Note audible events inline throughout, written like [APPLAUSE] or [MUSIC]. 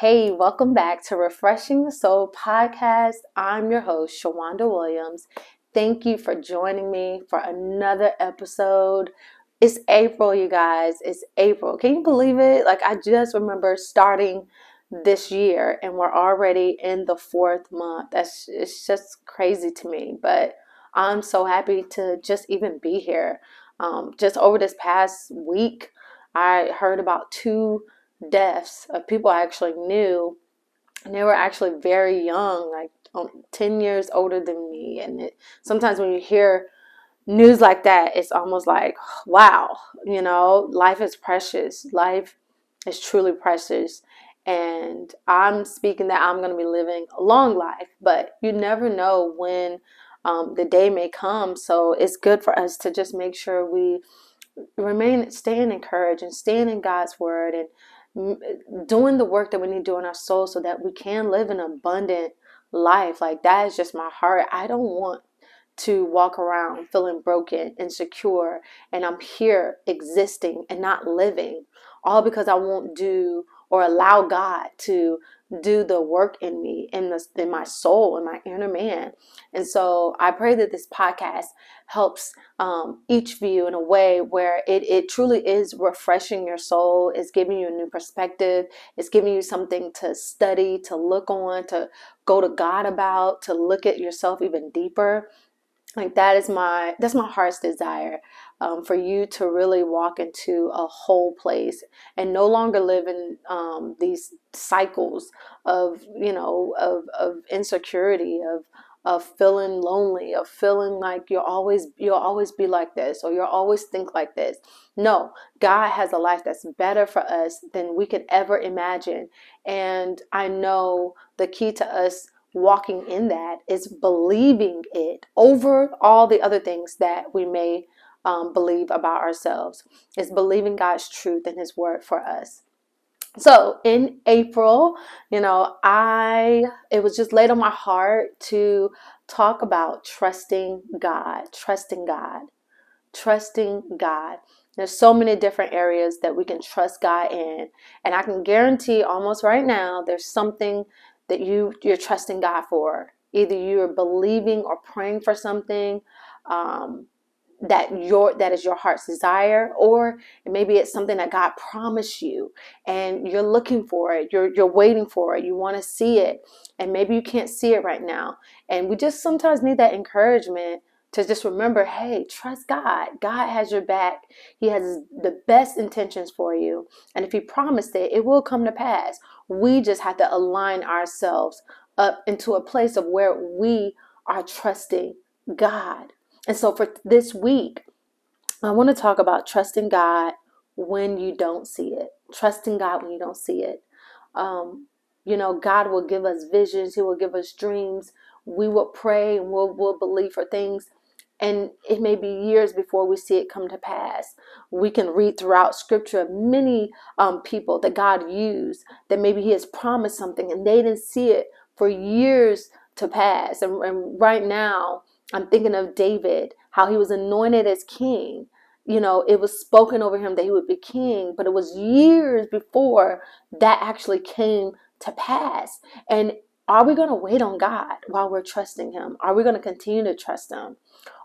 Hey, welcome back to Refreshing the Soul podcast. I'm your host, Shawanda Williams. Thank you for joining me for another episode. It's April, you guys. It's April. Can you believe it? Like, I just remember starting this year and we're already in the fourth month. That's it's just crazy to me, but I'm so happy to just even be here. Um, just over this past week, I heard about two deaths of people I actually knew, and they were actually very young, like um, 10 years older than me. And it, sometimes when you hear news like that, it's almost like, wow, you know, life is precious. Life is truly precious. And I'm speaking that I'm going to be living a long life, but you never know when um, the day may come. So it's good for us to just make sure we remain, staying encouraged and staying in God's word and doing the work that we need to do in our soul so that we can live an abundant life. Like that is just my heart. I don't want to walk around feeling broken, insecure, and I'm here existing and not living, all because I won't do or allow God to do the work in me, in the in my soul, in my inner man. And so I pray that this podcast helps um, each of you in a way where it, it truly is refreshing your soul, it's giving you a new perspective, it's giving you something to study, to look on, to go to God about, to look at yourself even deeper like that is my that's my heart's desire um, for you to really walk into a whole place and no longer live in um, these cycles of you know of, of insecurity of of feeling lonely of feeling like you'll always you'll always be like this or you'll always think like this. No god has a life that's better for us than we could ever imagine. And i know the key to us walking in that is believing it over all the other things that we may um, believe about ourselves. Is believing God's truth and His word for us. So in April, you know, I it was just laid on my heart to talk about trusting God, trusting God, trusting God. There's so many different areas that we can trust God in. And I can guarantee almost right now there's something that you you're trusting God for. Either you're believing or praying for something um, that your that is your heart's desire, or maybe it's something that God promised you and you're looking for it. You're you're waiting for it. You want to see it, and maybe you can't see it right now. And we just sometimes need that encouragement to just remember hey trust god. God has your back. He has the best intentions for you. And if he promised it it will come to pass. We just have to align ourselves up into a place of where we are trusting god. And so for this week i want to talk about trusting god when you don't see it. Trusting god when you don't see it. Um, you know god will give us visions. He will give us dreams. We will pray and we'll, we'll believe for things and it may be years before we see it come to pass. We can read throughout scripture many um, people that God used that maybe He has promised something and they didn't see it for years to pass. And, and right now, I'm thinking of David, how he was anointed as king. You know, it was spoken over him that he would be king, but it was years before that actually came to pass. And are we going to wait on God while we're trusting Him? Are we going to continue to trust Him?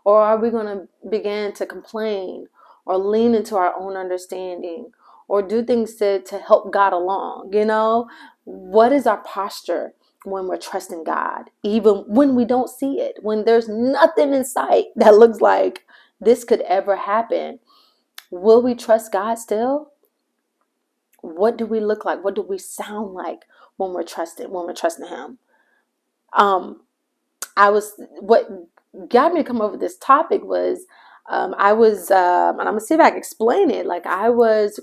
Or are we going to begin to complain or lean into our own understanding or do things to, to help God along? You know, what is our posture when we're trusting God, even when we don't see it, when there's nothing in sight that looks like this could ever happen? Will we trust God still? What do we look like? What do we sound like when we're trusting when we're trusting Him? Um, I was what got me to come with this topic was um, I was, um, and I'm gonna see if I can explain it. Like I was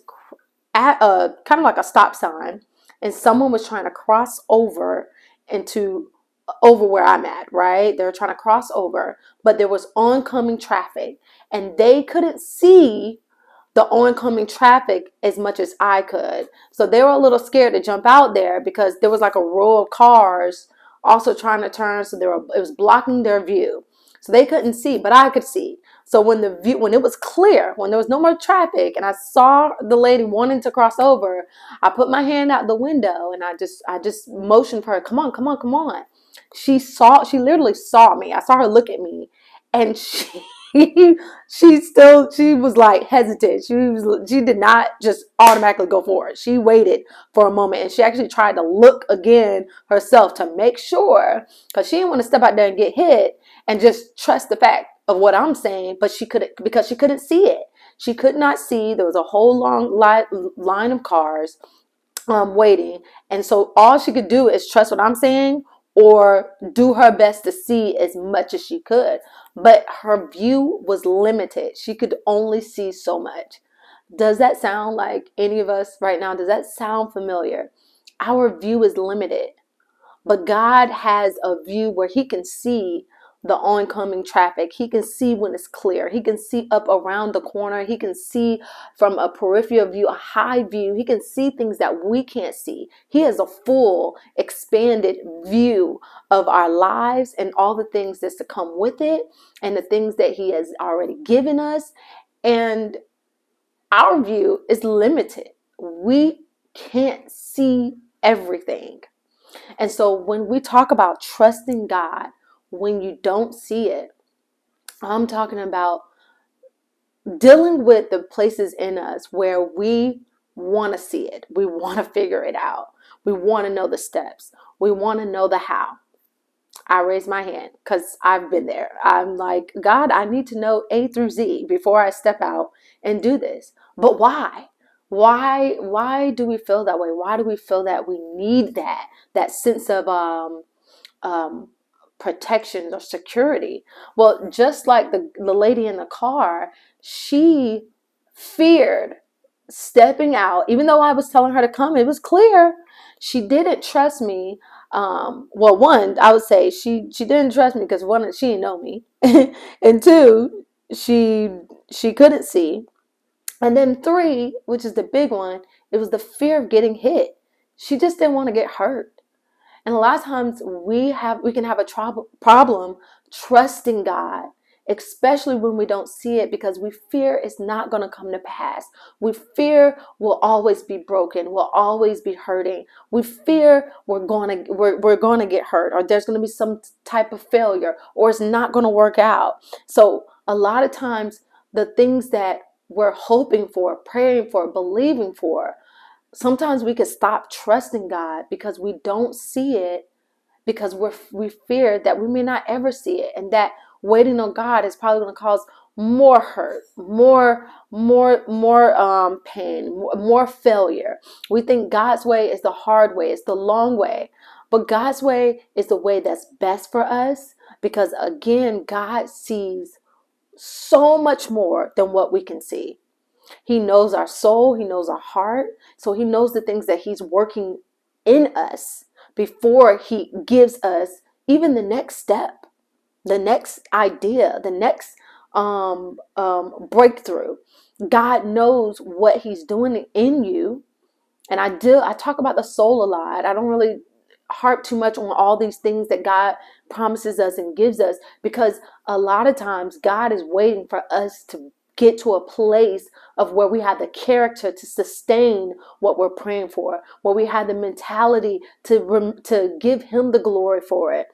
at a kind of like a stop sign, and someone was trying to cross over into over where I'm at, right? They were trying to cross over, but there was oncoming traffic, and they couldn't see the oncoming traffic as much as I could. So they were a little scared to jump out there because there was like a row of cars also trying to turn, so they were it was blocking their view. So they couldn't see, but I could see. So when the view, when it was clear, when there was no more traffic, and I saw the lady wanting to cross over, I put my hand out the window and I just, I just motioned for her, come on, come on, come on. She saw, she literally saw me. I saw her look at me, and [LAUGHS] she she still she was like hesitant. She was she did not just automatically go for it. She waited for a moment and she actually tried to look again herself to make sure because she didn't want to step out there and get hit and just trust the fact of what I'm saying, but she couldn't because she couldn't see it. She could not see. There was a whole long line, line of cars um, waiting, and so all she could do is trust what I'm saying or do her best to see as much as she could. But her view was limited. She could only see so much. Does that sound like any of us right now? Does that sound familiar? Our view is limited, but God has a view where He can see the oncoming traffic. He can see when it's clear. He can see up around the corner. He can see from a peripheral view, a high view. He can see things that we can't see. He has a full, expanded view of our lives and all the things that's to come with it and the things that He has already given us. And our view is limited. We can't see everything. And so when we talk about trusting God, when you don't see it. I'm talking about dealing with the places in us where we want to see it. We want to figure it out. We want to know the steps. We want to know the how. I raise my hand because I've been there. I'm like, God, I need to know A through Z before I step out and do this. But why? Why why do we feel that way? Why do we feel that we need that? That sense of um um protection or security. Well, just like the, the lady in the car, she feared stepping out, even though I was telling her to come, it was clear. She didn't trust me. Um, well, one, I would say she she didn't trust me because one, she didn't know me, [LAUGHS] and two, she she couldn't see, and then three, which is the big one, it was the fear of getting hit. She just didn't want to get hurt. And a lot of times we have we can have a trouble, problem trusting God, especially when we don't see it because we fear it's not going to come to pass. We fear we'll always be broken, we'll always be hurting. We fear we're going to we're, we're going to get hurt or there's going to be some type of failure or it's not going to work out. So a lot of times the things that we're hoping for, praying for, believing for sometimes we could stop trusting God because we don't see it because we're we fear that we may not ever see it and that waiting on God is probably going to cause more hurt, more more more um pain, more, more failure. We think God's way is the hard way, it's the long way. But God's way is the way that's best for us because again, God sees so much more than what we can see. He knows our soul, He knows our heart. So He knows the things that He's working in us before He gives us even the next step, the next idea, the next um, um, breakthrough. God knows what He's doing in you. And I do, I talk about the soul a lot. I don't really harp too much on all these things that God promises us and gives us because a lot of times God is waiting for us to get to a place of where we have the character to sustain what we're praying for, where we have the mentality to to give him the glory for it.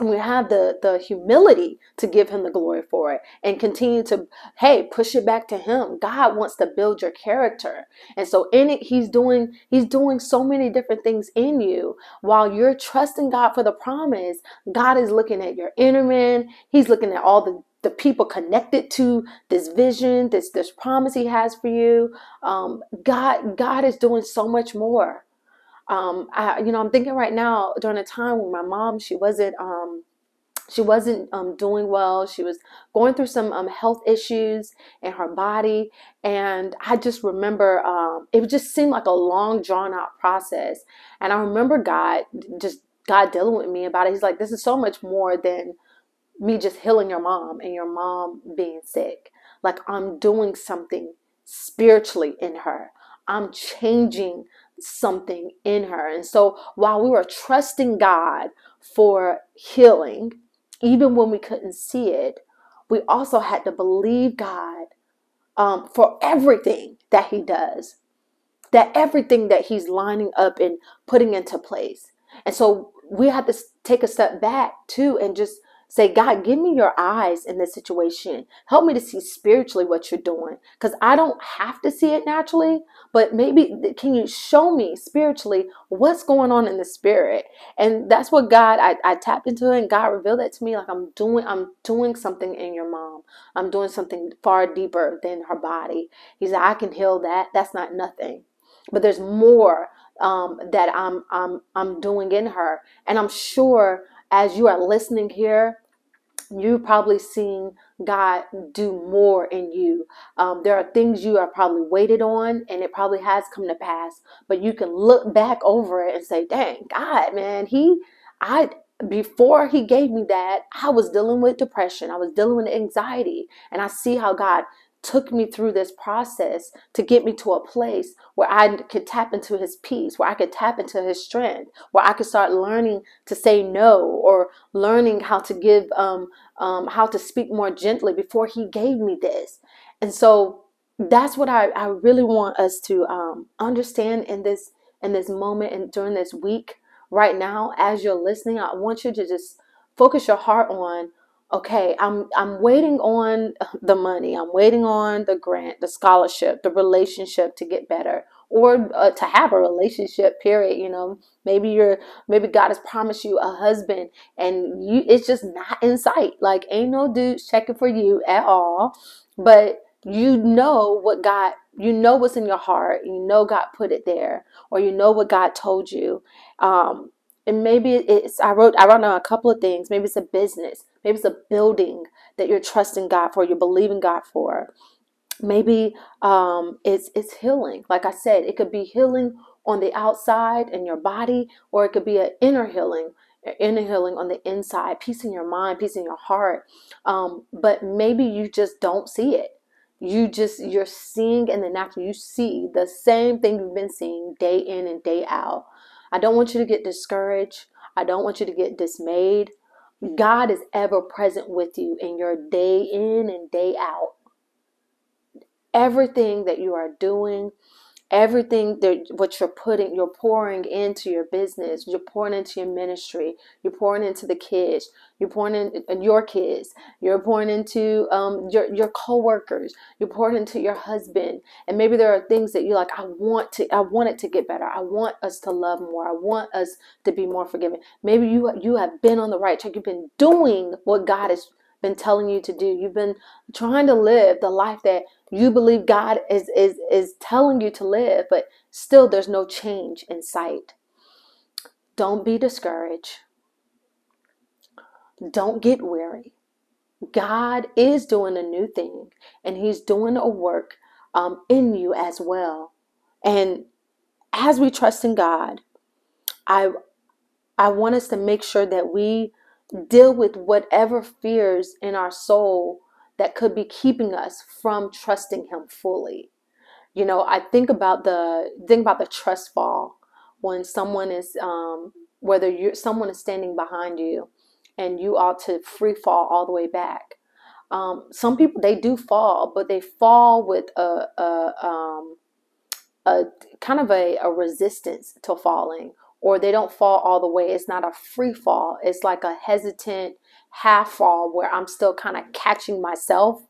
And we have the the humility to give him the glory for it and continue to hey push it back to him. God wants to build your character. And so in it he's doing he's doing so many different things in you. While you're trusting god for the promise god is looking at your inner man. He's looking at all the the people connected to this vision, this this promise He has for you. Um, God, God is doing so much more. Um, I, you know, I'm thinking right now during a time when my mom, she wasn't, um, she wasn't um, doing well. She was going through some um, health issues in her body, and I just remember um, it just seemed like a long, drawn out process. And I remember God just God dealing with me about it. He's like, "This is so much more than." Me just healing your mom and your mom being sick. Like I'm doing something spiritually in her. I'm changing something in her. And so while we were trusting God for healing, even when we couldn't see it, we also had to believe God um, for everything that He does, that everything that He's lining up and putting into place. And so we had to take a step back too and just Say, God, give me your eyes in this situation. Help me to see spiritually what you're doing. Because I don't have to see it naturally, but maybe can you show me spiritually what's going on in the spirit? And that's what God, I, I tapped into it and God revealed that to me. Like I'm doing, I'm doing something in your mom. I'm doing something far deeper than her body. He said, I can heal that. That's not nothing. But there's more um, that I'm I'm I'm doing in her, and I'm sure as you are listening here, you've probably seen God do more in you. Um, there are things you are probably waited on, and it probably has come to pass. But you can look back over it and say, "Dang, God, man, He, I." Before he gave me that, I was dealing with depression. I was dealing with anxiety. And I see how God took me through this process to get me to a place where I could tap into his peace, where I could tap into his strength, where I could start learning to say no or learning how to give, um, um, how to speak more gently before he gave me this. And so that's what I, I really want us to um, understand in this in this moment and during this week right now as you're listening. I want you to just focus your heart on okay i'm i'm waiting on the money. I'm waiting on the grant the scholarship the relationship to get better or uh, to have a relationship period you know? Maybe you're maybe god has promised you a husband and you it's just not in sight. Like ain't no dude checking for you at all but you know what god you know what's in your heart. You know god put it there or you know what god told you. Um and maybe it's i wrote i wrote down a couple of things. Maybe it's a business. Maybe it's a building that you're trusting god for you're believing god for. Maybe um, it's it's healing. Like i said it could be healing on the outside in your body or it could be an inner healing inner healing on the inside peace in your mind peace in your heart. Um, but maybe you just don't see it. You just you're seeing in the natural you see the same thing you've been seeing day in and day out I don't want you to get discouraged. I don't want you to get dismayed. God is ever present with you in your day in and day out. Everything that you are doing, everything that what you're putting you're pouring into your business. You're pouring into your ministry. You're pouring into the kids. You're pouring in, in your kids. You're pouring into um, your your co-workers. You're pouring into your husband. And maybe there are things that you're like i want to i want it to get better. I want us to love more. I want us to be more forgiving. Maybe you you have been on the right track. You've been doing what god has been telling you to do you've been trying to live the life that you believe God is is is telling you to live, but still there's no change in sight. Don't be discouraged. Don't get weary. God is doing a new thing, and He's doing a work um, in you as well. And as we trust in God, I I want us to make sure that we deal with whatever fears in our soul that could be keeping us from trusting him fully. You know, I think about the think about the trust fall when someone is um, whether you someone is standing behind you and you ought to free fall all the way back. Um, some people they do fall, but they fall with a, a, um, a kind of a, a resistance to falling, or they don't fall all the way. It's not a free fall. It's like a hesitant half fall where I'm still kind of catching myself,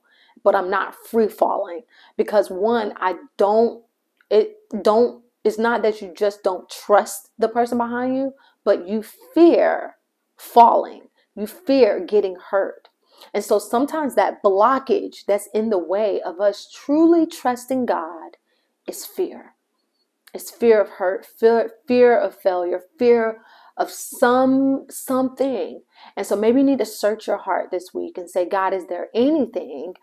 but I'm not free falling because one, I don't it don't it's not that you just don't trust the person behind you, but you fear falling. You fear getting hurt. And so sometimes that blockage that's in the way of us truly trusting God is fear. It's fear of hurt, fear, fear of failure, fear of some something. And so maybe you need to search your heart this week and say, God, is there anything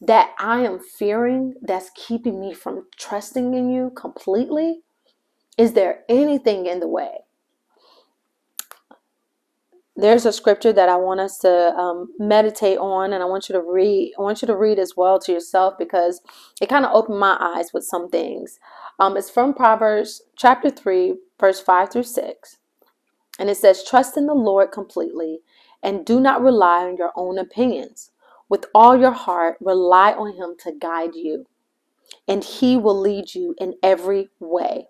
that I am fearing that's keeping me from trusting in you completely? Is there anything in the way? There's a scripture that I want us to um, meditate on, and I want you to read. I want you to read as well to yourself because it kind of opened my eyes with some things. Um, it's from Proverbs chapter 3, verse 5 through 6. And it says, Trust in the Lord completely and do not rely on your own opinions. With all your heart, rely on Him to guide you, and He will lead you in every way.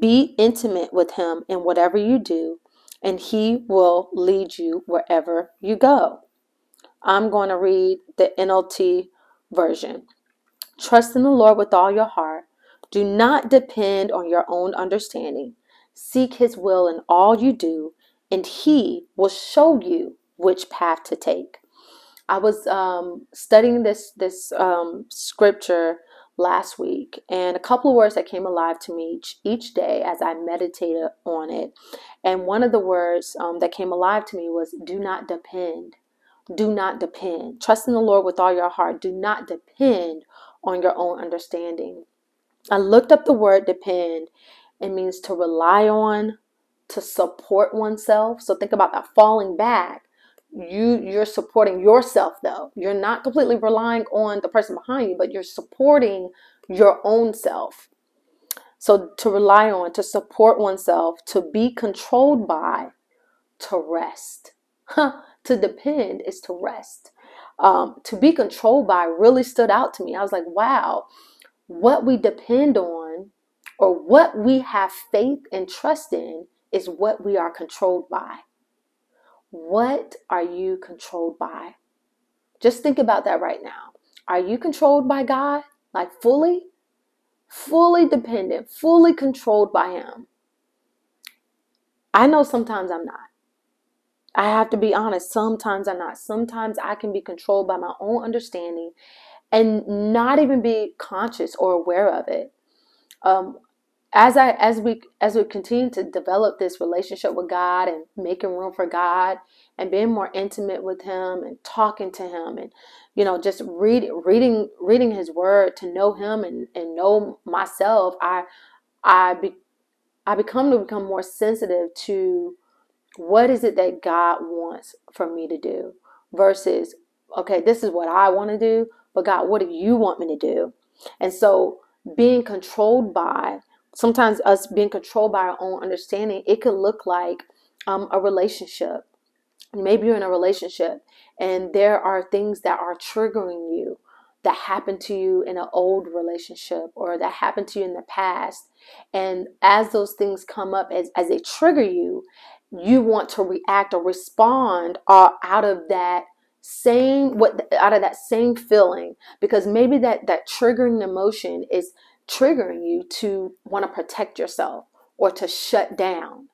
Be intimate with Him in whatever you do, and He will lead you wherever you go. I'm going to read the NLT version. Trust in the Lord with all your heart. Do not depend on your own understanding. Seek His will in all you do, and He will show you which path to take. I was um, studying this this um, scripture last week, and a couple of words that came alive to me each, each day as I meditated on it. And one of the words um, that came alive to me was "Do not depend." Do not depend. Trust in the Lord with all your heart. Do not depend on your own understanding. I looked up the word depend. It means to rely on, to support oneself. So think about that falling back. You you're supporting yourself though. You're not completely relying on the person behind you, but you're supporting your own self. So to rely on, to support oneself, to be controlled by, to rest. to depend is to rest. Um, to be controlled by really stood out to me. I was like, wow, what we depend on or what we have faith and trust in is what we are controlled by. What are you controlled by? Just think about that right now. Are you controlled by God? Like fully? Fully dependent, fully controlled by Him. I know sometimes I'm not. I have to be honest. Sometimes I'm not. Sometimes I can be controlled by my own understanding and not even be conscious or aware of it. Um, as I as we as we continue to develop this relationship with God and making room for God and being more intimate with Him and talking to Him and you know just read reading reading His Word to know Him and and know myself, I I be I become to become more sensitive to what is it that God wants for me to do versus, okay, this is what I want to do, but God, what do you want me to do? And so being controlled by, sometimes us being controlled by our own understanding, it could look like um, a relationship. Maybe you're in a relationship and there are things that are triggering you that happened to you in an old relationship or that happened to you in the past. And as those things come up, as, as they trigger you, you want to react or respond uh, out of that same what out of that same feeling because maybe that that triggering emotion is triggering you to want to protect yourself or to shut down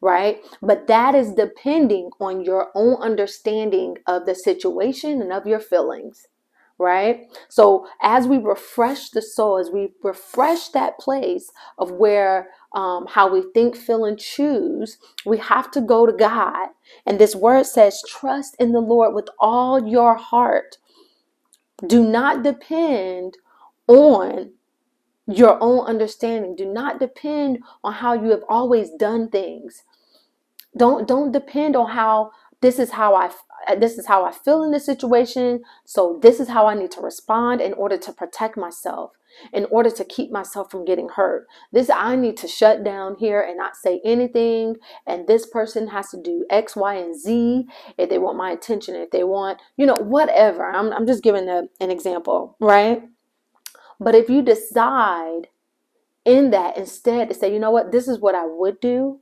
right but that is depending on your own understanding of the situation and of your feelings right? So as we refresh the soul, as we refresh that place of where um, how we think, feel, and choose, we have to go to God. And this word says, trust in the Lord with all your heart. Do not depend on your own understanding. Do not depend on how you have always done things. Don't don't depend on how this is how I this is how I feel in this situation. So this is how I need to respond in order to protect myself, in order to keep myself from getting hurt. This I need to shut down here and not say anything. And this person has to do X, Y, and Z if they want my attention, if they want, you know, whatever. I'm, I'm just giving a, an example, right? But if you decide in that instead to say, you know what, this is what I would do,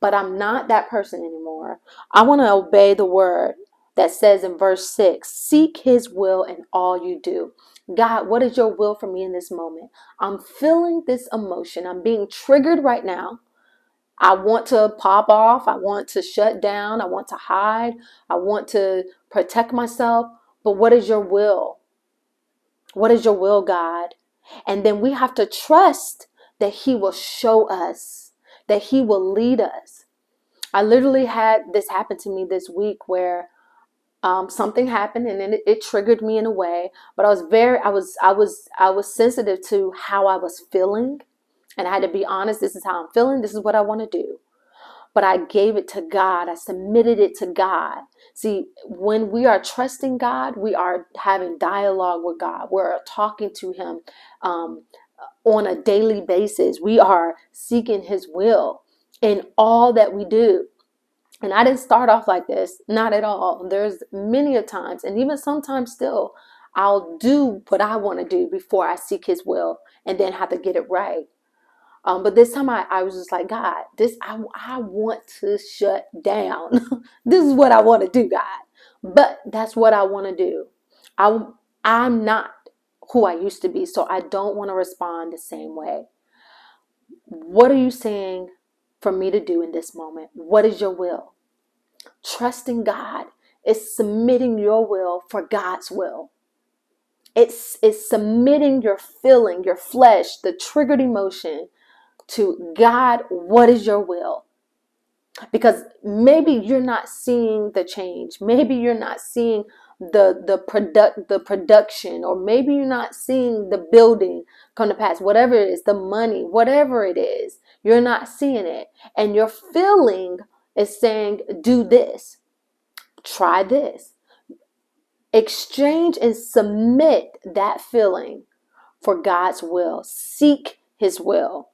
but I'm not that person anymore. I want to obey the word that says in verse 6 Seek his will in all you do. God, what is your will for me in this moment? I'm feeling this emotion. I'm being triggered right now. I want to pop off. I want to shut down. I want to hide. I want to protect myself. But what is your will? What is your will, God? And then we have to trust that He will show us, that He will lead us. I literally had this happen to me this week where um, something happened and it, it triggered me in a way but i was very i was i was i was sensitive to how i was feeling and i had to be honest this is how i'm feeling this is what i want to do. But i gave it to god i submitted it to god. See when we are trusting god we are having dialogue with god we're talking to him um, on a daily basis we are seeking his will in all that we do And I didn't start off like this, not at all. There's many a times, and even sometimes still, I'll do what I want to do before I seek His will and then have to get it right. Um, but this time I, I was just like, God, this I, I want to shut down. [LAUGHS] this is what I want to do, God. But that's what I want to do. I, I'm not who I used to be, so I don't want to respond the same way. What are you saying for me to do in this moment? What is your will? Trusting God is submitting your will for God's will. It's, it's submitting your feeling, your flesh, the triggered emotion to God, what is your will? Because maybe you're not seeing the change. Maybe you're not seeing the the product the production or maybe you're not seeing the building come to pass whatever it is the money whatever it is you're not seeing it. And your feeling is saying do this. Try this. Exchange and submit that feeling for God's will. Seek his will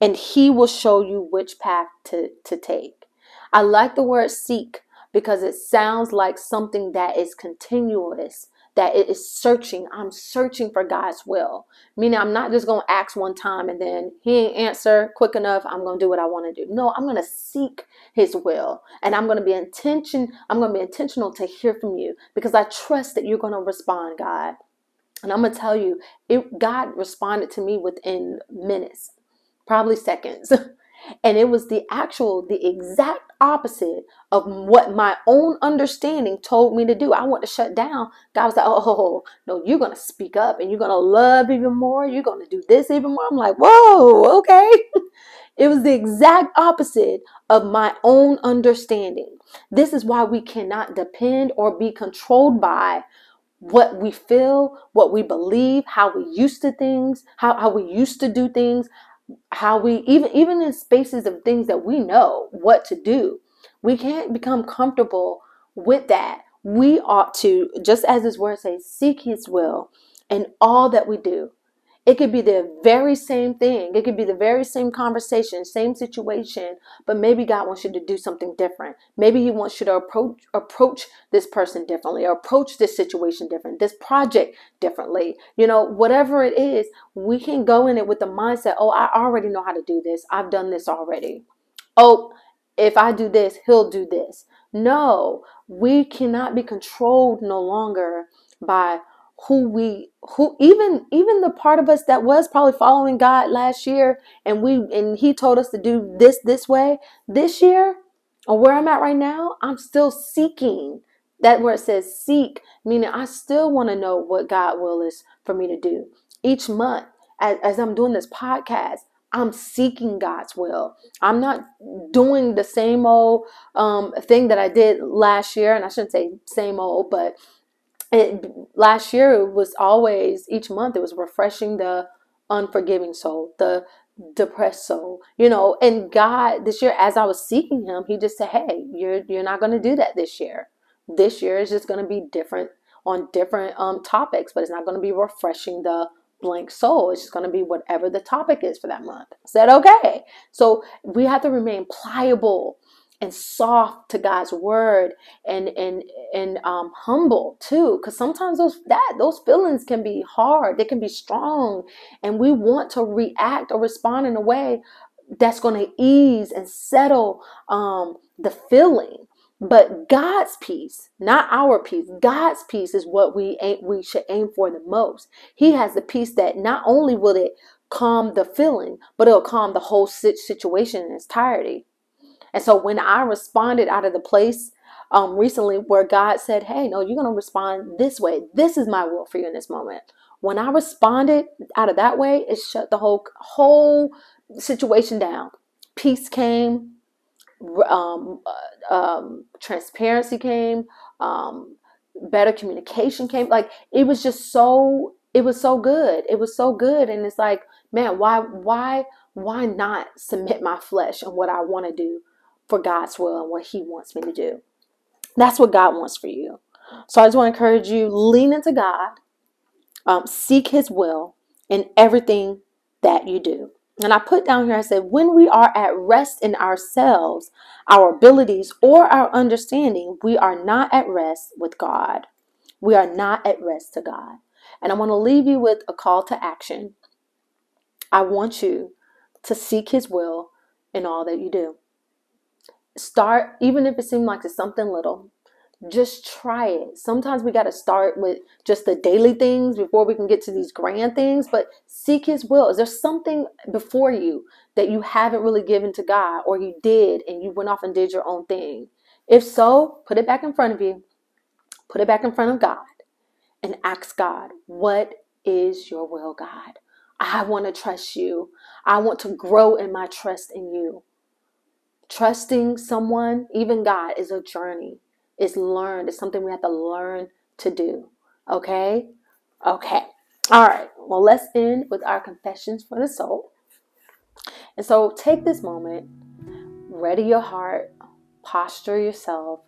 and he will show you which path to, to take. I like the word seek because it sounds like something that is continuous, that it is searching. I'm searching for God's will. Meaning, I'm not just to ask one time and then he ain't answer quick enough. I'm to do what I want to do. No, I'm to seek his will and I'm to be intention. I'm to be intentional to hear from you because I trust that you're to respond, God. And I'm to tell you, it, God responded to me within minutes probably seconds. [LAUGHS] And it was the actual, the exact opposite of what my own understanding told me to do. I want to shut down. God was like, oh, no, you're going to speak up and you're going to love even more. You're going to do this even more. I'm like, whoa, okay. [LAUGHS] it was the exact opposite of my own understanding. This is why we cannot depend or be controlled by what we feel, what we believe, how we used to things, how, how we used to do things, how we even even in spaces of things that we know what to do we can't become comfortable with that. We ought to just as his word says seek his will in all that we do it could be the very same thing. It could be the very same conversation, same situation, but maybe God wants you to do something different. Maybe He wants you to approach approach this person differently, or approach this situation different, this project differently. You know, whatever it is, we can go in it with the mindset, oh, I already know how to do this. I've done this already. Oh, if I do this, he'll do this. No, we cannot be controlled no longer by who we who even even the part of us that was probably following God last year and we and he told us to do this this way this year or where I'm at right now I'm still seeking that where it says seek meaning I still want to know what God will is for me to do each month as, as I'm doing this podcast I'm seeking God's will. I'm not doing the same old um, thing that I did last year, and I shouldn't say same old, but it, last year it was always each month it was refreshing the unforgiving soul the depressed soul you know? And god this year as i was seeking him he just said hey you're you're not going to do that this year. This year is just going to be different on different um topics but it's not going to be refreshing the blank soul. It's just going to be whatever the topic is for that month. I said okay? So we have to remain pliable and soft to God's word and and and um, humble too because sometimes those that those feelings can be hard they can be strong and we want to react or respond in a way that's going to ease and settle um, the feeling but God's peace, not our peace, God's peace is what we aim, we should aim for the most. He has the peace that not only will it calm the feeling, but it'll calm the whole situation in its entirety. And so when I responded out of the place um, recently where God said, Hey, no, you're going to respond this way. This is my will for you in this moment. When I responded out of that way, it shut the whole whole situation down. Peace came, um, uh, um, transparency came, um, better communication came. Like it was just so it was so good. It was so good, and it's like, man, why why why not submit my flesh and what I want to do for God's will and what He wants me to do. That's what God wants for you. So I just want to encourage you lean into God, um, seek His will in everything that you do. And I put down here, I said, when we are at rest in ourselves, our abilities, or our understanding, we are not at rest with God. We are not at rest to God. And I want to leave you with a call to action. I want you to seek His will in all that you do. Start, even if it seems like it's something little, just try it. Sometimes we got to start with just the daily things before we can get to these grand things, but seek His will. Is there something before you that you haven't really given to God or you did and you went off and did your own thing? If so, put it back in front of you, put it back in front of God, and ask God, What is your will, God? I want to trust you. I want to grow in my trust in you. Trusting someone, even God, is a journey. It's learned. It's something we have to learn to do. Okay? Okay. All right. Well, let's end with our confessions for the soul. And so take this moment, ready your heart, posture yourself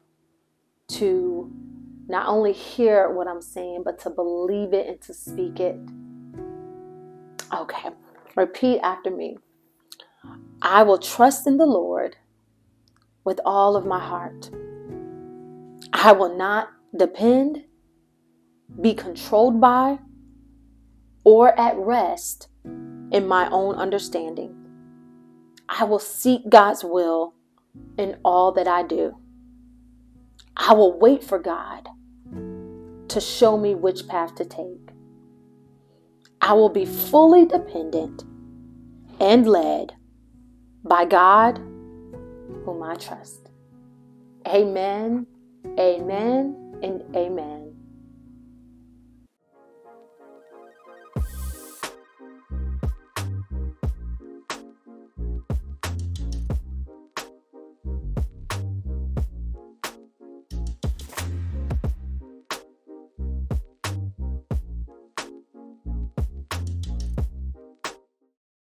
to not only hear what I'm saying, but to believe it and to speak it. Okay. Repeat after me. I will trust in the Lord with all of my heart. I will not depend, be controlled by, or at rest in my own understanding. I will seek God's will in all that I do. I will wait for God to show me which path to take. I will be fully dependent and led by God, whom I trust. Amen, amen, and amen.